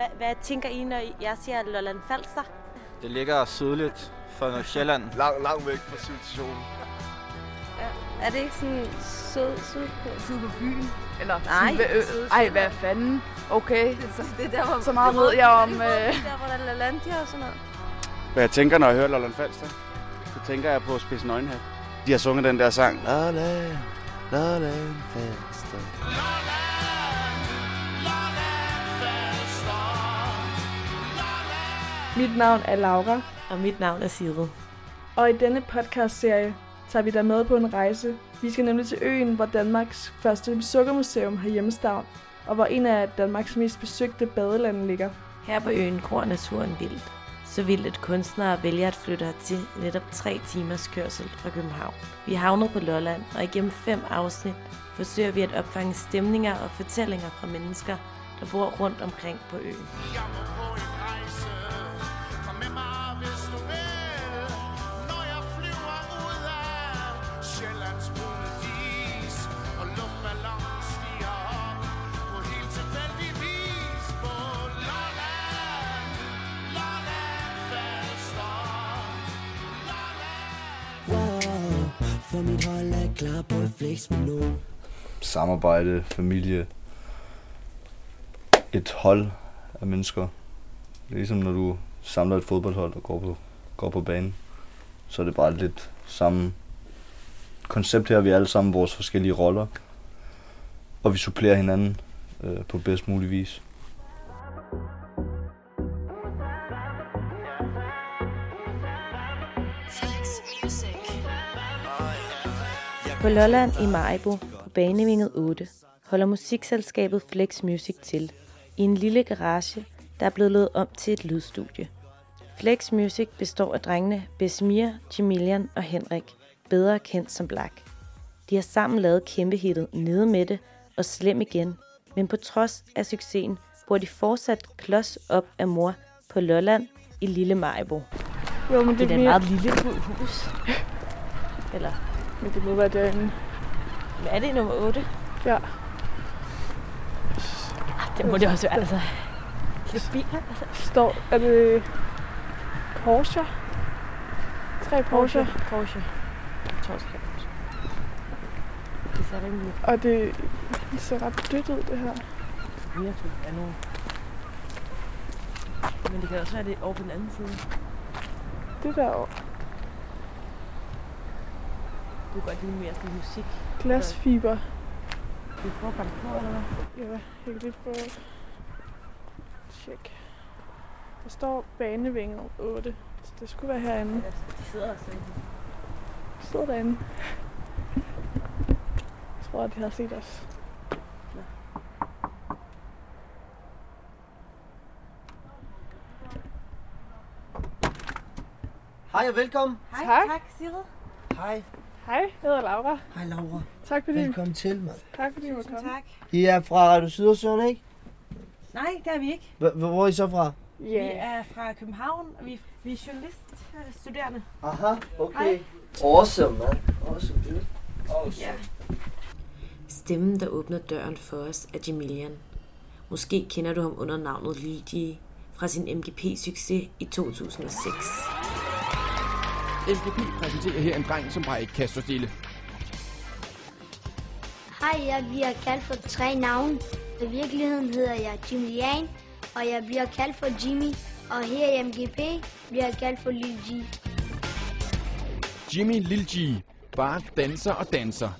Hvad, hvad tænker I, når jeg siger Lolland Falster? Det ligger sydligt for Nordsjælland. Lang, lang væk fra civilisationen. Er det ikke sådan sød, sød på? Syd på byen. Eller Nej, sådan, øh, syd- ej, hvad fanden? Okay, så, Det er der, hvor, så meget det ved jeg om... Det er Øh, der, hvor der er LaLandia og sådan noget. Hvad jeg tænker, når jeg hører Lolland Falster, så tænker jeg på Spidsen Øjenhat. De har sunget den der sang. Lolland, Lolland Falster. Mit navn er Laura, Og mit navn er Sigrid. og i denne podcastserie tager vi dig med på en rejse. Vi skal nemlig til øen, hvor Danmarks første sukkermuseum har hjemmestavn, og hvor en af Danmarks mest besøgte badelande ligger. Her på øen gror naturen vildt. Så vildt, at kunstnere vælger at flytte hertil netop tre timers kørsel fra København. Vi er havnet på Lolland, og igennem fem afsnit forsøger vi at opfange stemninger og fortællinger fra mennesker, der bor rundt omkring på øen. For mit hold er klar på et flex med nu. Samarbejde, familie. Et hold af mennesker. Ligesom når du samler et fodboldhold og går på, går på banen. Så er det bare lidt samme koncept her. Vi er alle sammen vores forskellige roller. Og vi supplerer hinanden øh, på bedst mulig vis. På Lolland i Majbo på Banevinget 8 holder musikselskabet Flex Music til i en lille garage, der er blevet lavet om til et lydstudie. Flex Music består af drengene Besmir, Jamilian og Henrik, bedre kendt som Black. De har sammen lavet kæmpehittet Nede med det og Slem igen, men på trods af succesen bor de fortsat klods op af mor på Lolland i Lille Majbo. Jo, men Det er da et meget lille hus. Eller, Men det må være derinde. hvad er det nummer 8? Ja. Det må det også være, altså. Det er biler, altså. Står, er det Porsche? Tre Porsche. Porsche. Jeg tror også, det er Porsche. Det ser rimelig Og det, det ser ret dødt ud, det her. virkelig af nogen. Men det kan også være, det er over på den anden side. Det der Du kan godt lide mere sådan musik. glasfiber. Skal vi prøve at banke på, eller hvad? Ja, jeg kan lige prøve at tjekke. Der står banevinget 8, så det skulle være herinde. De sidder også derinde. Det står derinde. Jeg tror, at de har set os. Hej og velkommen. Hej, Tak. tak Sigrid. Hej. Hej, jeg hedder Laura. Hej Laura. Tak fordi, Velkommen til, mand. tak fordi I måtte komme. tak. I er fra Radio Sydersøen, ikke? Nej, det er vi ikke. H- hvor er I så fra? Vi Ja, er fra København, og vi, vi er journaliststuderende. Aha, okay. Hej. Awesome, man. Awesome, dude. Awesome. Ja. Stemmen, der åbner døren for os, er Jamilian. Måske kender du ham under navnet G fra sin MGP-succes i 2006. MGP præsenterer her en dreng, som bare ikke kan stå stille. Hej, jeg bliver kaldt for tre navne. I virkeligheden hedder jeg Jimmy Yang, og jeg bliver kaldt for Jimmy. Og her i MGP bliver jeg kaldt for Lil G. Jimmy Lil G bare danser og danser.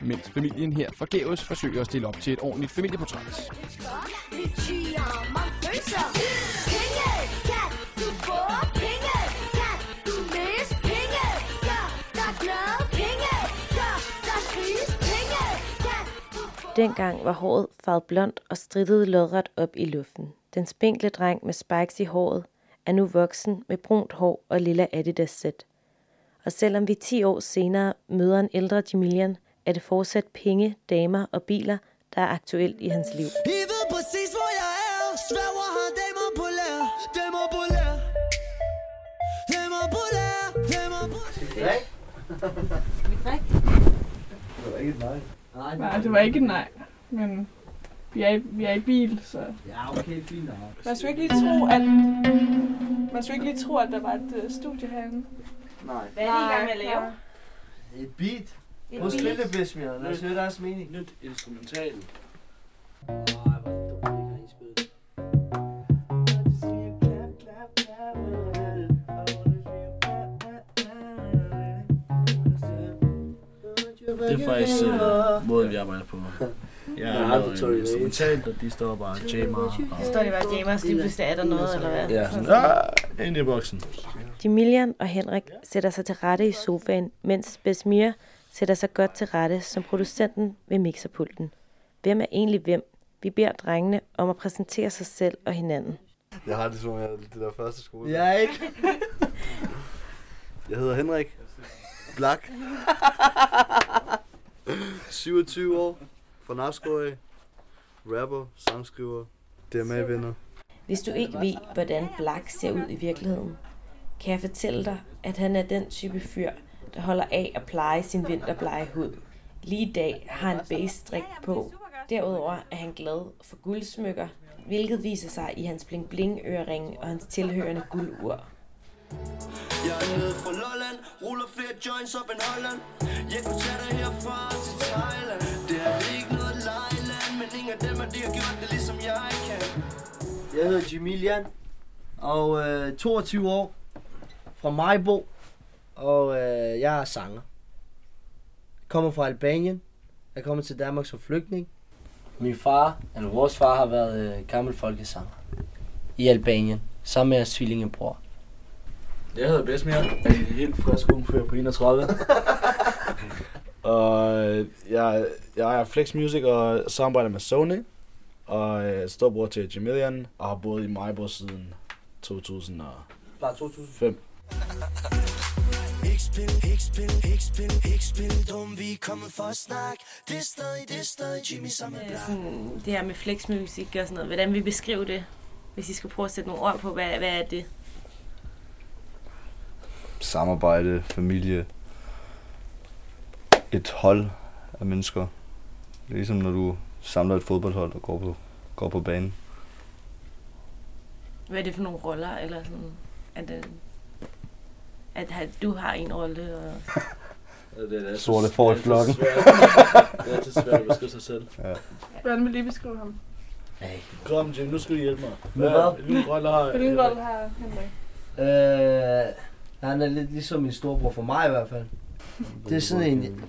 Mens familien her forgæves forsøger at stille op til et ordentligt familieportræt. Dengang var håret farvet blondt og strittede lodret op i luften. Den spinkle dreng med spikes i håret er nu voksen med brunt hår og lilla Adidas sæt. Og selvom vi 10 år senere møder en ældre Jamilian, er det fortsat penge, damer og biler, der er aktuelt i hans liv. I ved præcis, hvor jeg er. Sværger har damer på lær. Damer på lær. Damer på lær. Damer på lær. Skal vi drikke? Det var ikke et nej. Nej, Nej, det var ikke et nej. Men Vi er, i, vi er i bil, så... Ja, okay, fint nok. Man skulle ikke lige tro, at... Man skulle ikke lige tro, at der var et uh, studie herinde. Nej. Hvad er I i gang med at lave? Et beat. Et Prøv at spille det, Bismir. Lad os høre deres mening. Nyt instrumental. Det er faktisk øh, måden, vi arbejder på. Jeg på lavet en instrumentalt, og de står bare og jammer. Og, står de bare og jammer, så lige pludselig er der noget, eller hvad? ja, sådan, ah, ind i boksen. Jamilian og Henrik sætter sig til rette i sofaen, mens Besmir sætter sig godt til rette som producenten ved mixerpulten. Hvem er egentlig hvem? Vi beder drengene om at præsentere sig selv og hinanden. Jeg har det som jeg det der første skole. Jeg er ikke. Jeg hedder Henrik. Black. 27 år. Fra Nakskov Rapper, sangskriver, DMA-vinder. Hvis du ikke ved, hvordan Black ser ud i virkeligheden, kan jeg fortælle dig, at han er den type fyr, der holder af at pleje sin vinterblege hud. Lige i dag har han base på. Derudover er han glad for guldsmykker, hvilket viser sig i hans bling bling øreringe og hans tilhørende guldur. Jeg er nede fra Lolland, ruller flere joints op end Holland. Jeg kunne tage dig herfra til Thailand. Det er ikke noget lejland, men ingen af dem har de har gjort det ligesom jeg kan. Jeg hedder Jamilian, og øh, 22 år, fra Majbo, og øh, jeg er sanger. Kommer fra Albanien. Jeg kommer til Danmark som flygtning. Min far, eller vores far, har været øh, gammel folkesanger i Albanien, sammen med hans tvillingebror. Jeg hedder Besmir, jeg er en helt frisk ung fyr på 31. og øh, jeg, jeg er Flex Music og samarbejder med Sony. Og jeg er storbror til Jamilian og har boet i Majbo siden 2005. Bare 2000. Ikke spil, ikke spil, ikke spil, ikke spil dum, vi er kommet for at snakke. Det stadig, det stadig Jimmy Black. Sådan, det her med flexmusik og sådan noget, hvordan vil I beskrive det? Hvis I skal prøve at sætte nogle ord på, hvad, hvad er det? Samarbejde, familie. Et hold af mennesker. Det er ligesom når du samler et fodboldhold og går på, går på banen. Hvad er det for nogle roller? Eller sådan, at, det, at have- du har en rolle, og Det er Sorte får i flokken. Det er altid svært at beskrive sig selv. Ja. Hvordan vil I beskrive ham? Kom, Jim, nu skal du hjælpe mig. Med hvad? Hvilken rolle har Hvilken rolle har Henrik? Øh, han er lidt ligesom min storebror for mig i hvert fald. Det er sådan en...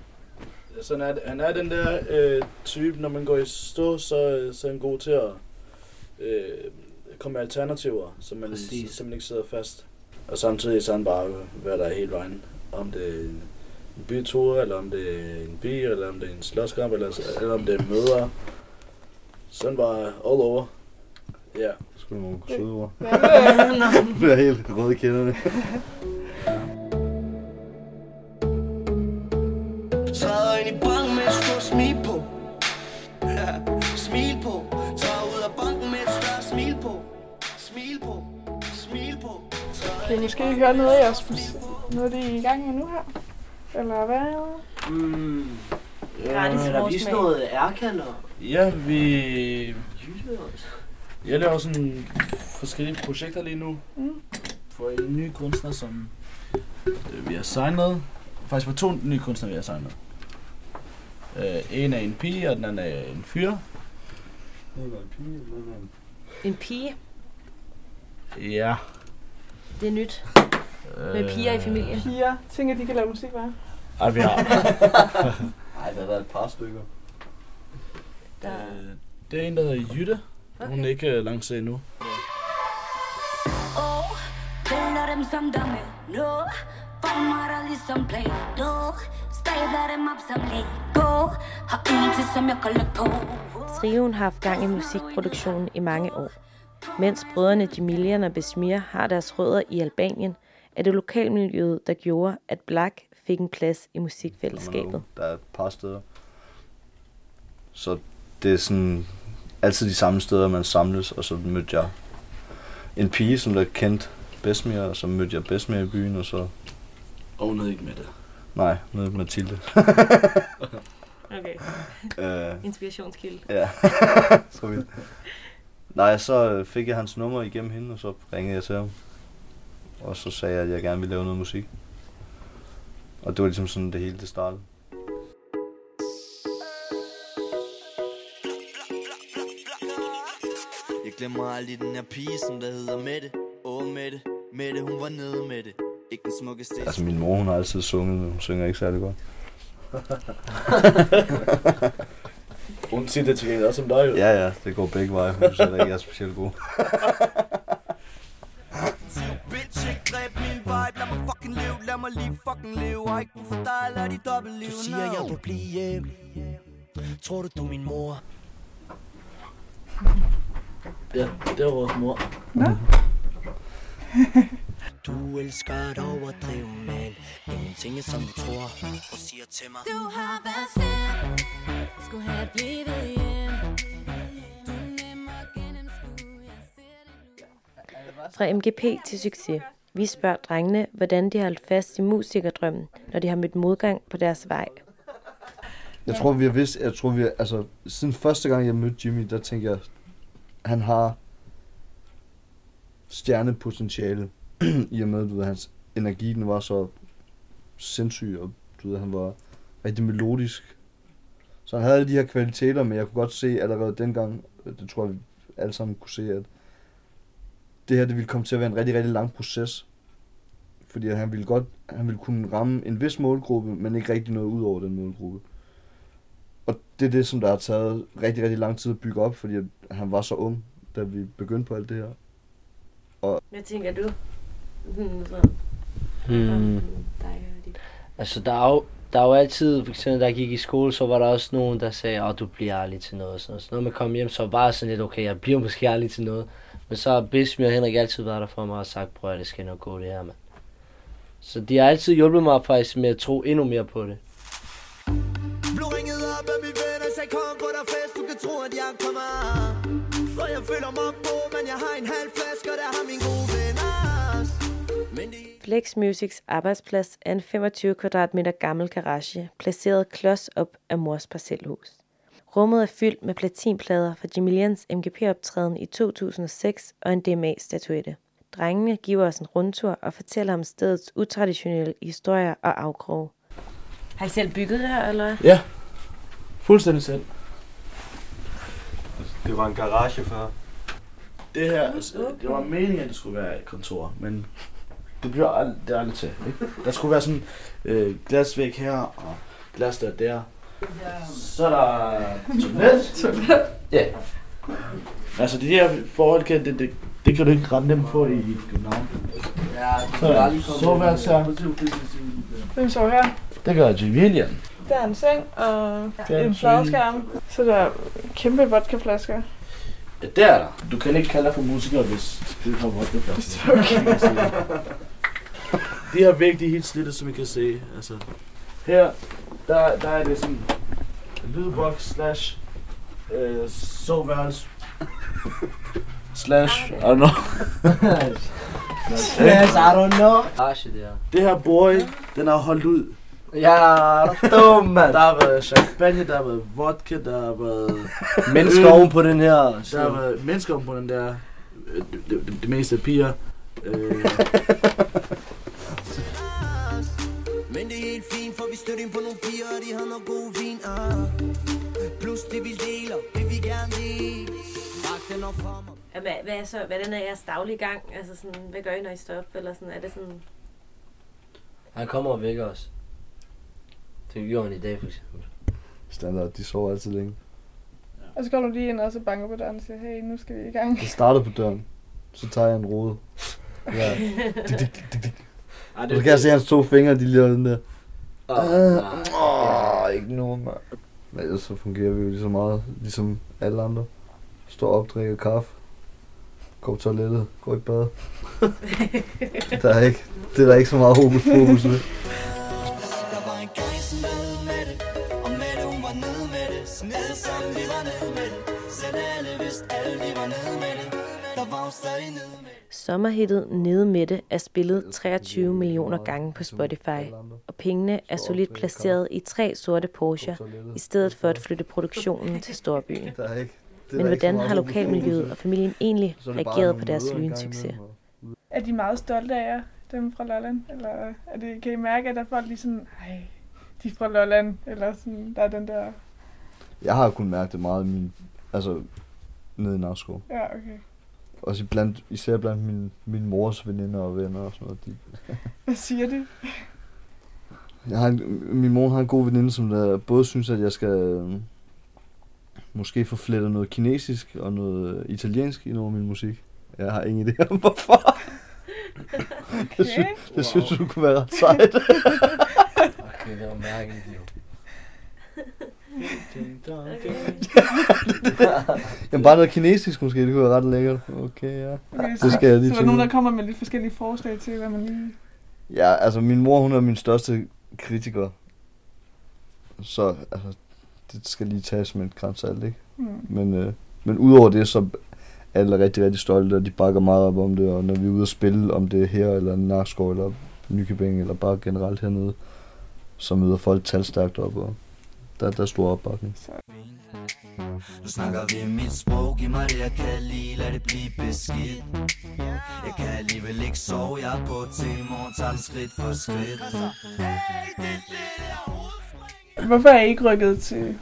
Sådan er det. Han er den der øh, type, når man går i stå, så, så er han god til at øh, komme med alternativer, så man Præcis. simpelthen ikke sidder fast. Og samtidig så er han bare, hvad der er hele vejen. Om det er en bytur, eller om det er en by, eller om det er en slåskamp, eller, eller om det er møder. Sådan bare all over. Ja. Skulle nogle søde ord. Bliver jeg helt rød i måske høre noget af jeres musik? Noget, det I er i gang med nu her? Eller hvad? Mm, er der vist forsmag. noget Erkan og Ja, vi... Jeg laver sådan forskellige projekter lige nu. Mm. For en ny kunstner, som øh, vi har signet. Faktisk for to nye kunstnere, vi har signet. Øh, en er en pige, og den anden er en fyr. en pige. Ja. Det er nyt. Med piger i familien. Piger. Tænker, de kan lave musik, hva'? Ej, vi har. Nej, der er et par stykker. Der, Øh, det er en, der hedder Jytte. Okay. Hun er ikke øh, langt til endnu. Og piller dem som der med no Former ligesom Play-Doh Stabler dem op som Lego Har en til som jeg kan på Trioen har haft gang i musikproduktionen i mange år. Mens brødrene Jamilian og Besmir har deres rødder i Albanien, er det lokalmiljøet, der gjorde, at Black fik en plads i musikfællesskabet. Der er et par steder. Så det er sådan altid de samme steder, man samles, og så mødte jeg en pige, som der kendte Besmir, og så mødte jeg Besmir i byen, og så... Og hun ikke med det. Nej, med Mathilde. Okay. Øh, Inspirationskilde. Ja, så vidt. Nej, så øh, fik jeg hans nummer igennem hende, og så ringede jeg til ham. Og så sagde jeg, at jeg gerne ville lave noget musik. Og det var ligesom sådan, det hele det startede. Jeg glemmer aldrig den her pige, som der hedder Mette Åh Mette, Mette hun var nede med det Ikke den smukkeste Altså min mor, hun har altid sunget, men hun synger ikke særlig godt. Hun siger det til gengæld også om dig, jo. Ja, ja, det går begge veje. Hun synes ikke, jeg er specielt god. Bitch, ikke dræb min vibe Lad mig fucking leve, lad mig lige fucking leve Har ikke brug for dig, lad dit dobbeltliv Du siger, jeg må blive hjem. Tror du, du er min mor? Ja, det var vores mor. Du elsker at overdrive, men ingenting er som du tror. Og siger til mig, Du har været slem Skulle Fra MGP til succes. Vi spørger drengene, hvordan de har holdt fast i musikerdrømmen, når de har mødt modgang på deres vej. Jeg tror, vi har vidst, jeg tror, vi har, altså, siden første gang, jeg mødte Jimmy, der tænkte jeg, han har stjernepotentiale, i og med, du ved, hans energi, den var så sindssyg, og du ved, han var rigtig melodisk. Så han havde alle de her kvaliteter, men jeg kunne godt se allerede dengang, øh, det tror jeg, vi alle sammen kunne se, at det her, det ville komme til at være en rigtig, rigtig lang proces. Fordi at han ville godt, han ville kunne ramme en vis målgruppe, men ikke rigtig noget ud over den målgruppe. Og det er det, som der har taget rigtig, rigtig lang tid at bygge op, fordi at han var så ung, da vi begyndte på alt det her. Og Hvad tænker du? Hmm, så. Hmm. Altså, der er jo, der er jo altid, for eksempel, da jeg gik i skole, så var der også nogen, der sagde, at du bliver aldrig til noget. Sådan noget. Så når man kom hjem, så var det bare sådan lidt, okay, jeg bliver måske aldrig til noget. Men så har Bismi og Henrik altid været der for mig og sagt, prøv at det skal nok gå det her, mand. Så de har altid hjulpet mig faktisk med at tro endnu mere på det. Blev ringet op af mine venner Sagde kom på der fest Du kan tro at jeg kommer For jeg føler mig på Men jeg har en halv flaske Og der har min gode venner Flex Musics arbejdsplads er en 25 kvadratmeter gammel garage, placeret klods op af mors parcelhus. Rummet er fyldt med platinplader fra Jamilians MGP-optræden i 2006 og en DMA-statuette. Drengene giver os en rundtur og fortæller om stedets utraditionelle historier og afkroge. Har I selv bygget det her, eller? Ja, fuldstændig selv. Det var en garage før. Det her, altså, det var meningen, at det skulle være et kontor, men det bliver ald- det er aldrig til. Ikke? Der skulle være sådan øh, glasvæg her, og glas der der. Så er der toilet. Ja. Altså det her forhold kan, det, det, det kan du ikke ret nemt få i København. Ja, Så er soveværelse her. Hvem så her? Det gør Jamilian. Der er en seng og er en fladskærm. Så der er kæmpe vodkaflasker. Ja, det er der. Du kan ikke kalde dig for musiker, hvis du har. De her væg, de er helt slidte, som I kan se. Altså, her, der, der er det sådan en lydboks slash øh, soveværelse slash, I don't know. Slash, I don't know. Garage, det her. Det her boy, den har holdt ud. Ja, er du dum, mand. Der har været champagne, der har været vodka, der har været... Mennesker oven på den her. Der har været mennesker oven på den der... øh, Det, det, det, det meste er piger. Øh, de har noget god vin. Ah. Plus det vi deler, det vi gerne dele. Rak den op for mig. Hvad, hvad er så, hvordan er jeres daglige gang? Altså sådan, hvad gør I, når I står op? Eller sådan, er det sådan... Han kommer og vækker os. Det gjorde han i dag, for eksempel. standard, de sover altid længe. Og så går du lige ind og så banker på døren og siger, hey, nu skal vi i gang. Det starter på døren, så tager jeg en rode. Ja. Dik, dik, dik, dik. Ej, Og så kan jeg se hans to fingre, de den der. Åh, Åh, oh, ikke nogen, mand. Men ellers så fungerer vi jo lige så meget, ligesom alle andre. Står op, drikker kaffe. Går på toilettet, går i bad. der er ikke, det er der ikke så meget hokus pokus ved. Sommerhittet Nede med det er spillet 23 millioner gange på Spotify, og pengene er solidt placeret i tre sorte Porsche, i stedet for at flytte produktionen til storbyen. Men hvordan har lokalmiljøet og familien egentlig er reageret på deres lynsucces? Er de meget stolte af jer, dem fra Lolland? Eller er det, kan I mærke, at der er folk lige sådan, ej, de er fra Lolland? Eller sådan, der er den der, Jeg har kun mærket det meget i min, altså, nede i Narskov. ja, okay. Også blandt, især blandt min, min mors veninder og venner og sådan noget. De, Hvad siger de? jeg har en, min mor har en god veninde, som der både synes, at jeg skal øh, måske få flettet noget kinesisk og noget øh, italiensk i noget af min musik. Jeg har ingen idé om, hvorfor. Det, sy- det synes du kunne være ret sejt. Okay, det var mærkeligt, jo. Jamen bare noget kinesisk måske, det kunne være ret lækkert. Okay, ja. Okay, Det skal jeg lige så der er nogen, der kommer med lidt forskellige forslag til, hvad man lige... Ja, altså min mor, hun er min største kritiker. Så altså, det skal lige tages med et grænsalt, ikke? Mm. Men, øh, men udover det, så er alle rigtig, rigtig stolte, og de bakker meget op om det. Og når vi er ude at spille, om det er her, eller Narskov, eller Nykøbing, eller bare generelt hernede, så møder folk talstærkt op, og der, der er stor opbakning. Nu snakker vi mit sprog, giv mig det jeg kan lide, lad det blive beskidt Jeg kan alligevel ikke sove, jeg er på til i morgen, tager det skridt for skridt Hvorfor er I ikke rykket til,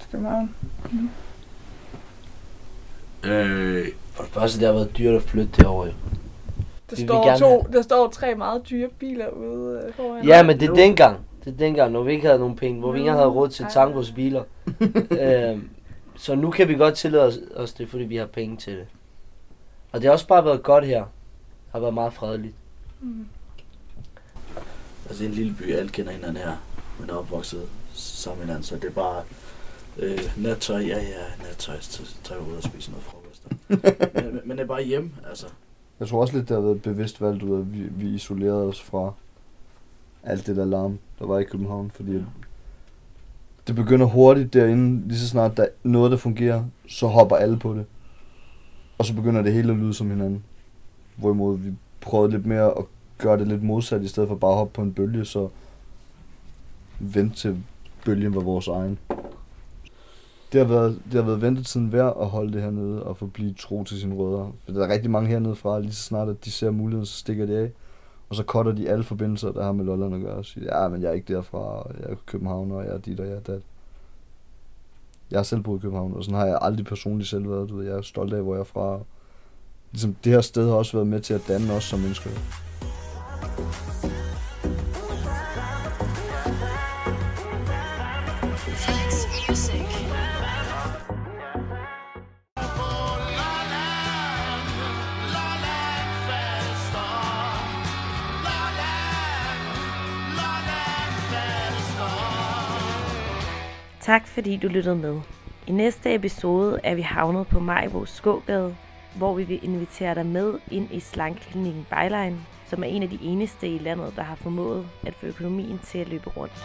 til København? Mm. Øh, for det første, det har været dyrt at flytte derovre, jo. Der, Vi vil står gerne to, der står tre meget dyre biler ude øh, foran. Ja, men det er dengang. Det er dengang, når vi ikke havde nogen penge, hvor vi ikke engang havde råd til Tangos biler. øhm, så nu kan vi godt tillade os, os det, fordi vi har penge til det. Og det har også bare været godt her. Det har været meget fredeligt. Mm. Altså er en lille by, alle kender hinanden her. Man er opvokset sammen med hinanden, så det er bare øh, nattøj, ja ja, nattøj, så tager vi ud og spiser noget frokost. men, men, men det er bare hjemme, altså. Jeg tror også lidt, det har været et bevidst valg, ud af, at vi, vi isolerede os fra alt det der larm, der var i København, fordi ja. det begynder hurtigt derinde, lige så snart der er noget, der fungerer, så hopper alle på det. Og så begynder det hele at lyde som hinanden. Hvorimod vi prøvede lidt mere at gøre det lidt modsat, i stedet for bare at hoppe på en bølge, så vente til bølgen var vores egen. Det har været, det har været ventetiden værd at holde det hernede og forblive tro til sine rødder. For der er rigtig mange hernede fra, lige så snart at de ser muligheden, så stikker de af. Og så cutter de alle forbindelser, der har med Lolland at gøre. Og siger, ja, men jeg er ikke derfra, jeg er københavner, og jeg er dit, og jeg er dat. Jeg har selv boet i København, og sådan har jeg aldrig personligt selv været. Du ved, jeg er stolt af, hvor jeg er fra. Ligesom, det her sted har også været med til at danne os som mennesker. Tak fordi du lyttede med. I næste episode er vi havnet på Majbo Skågade, hvor vi vil invitere dig med ind i slankklinikken Byline, som er en af de eneste i landet, der har formået at få økonomien til at løbe rundt.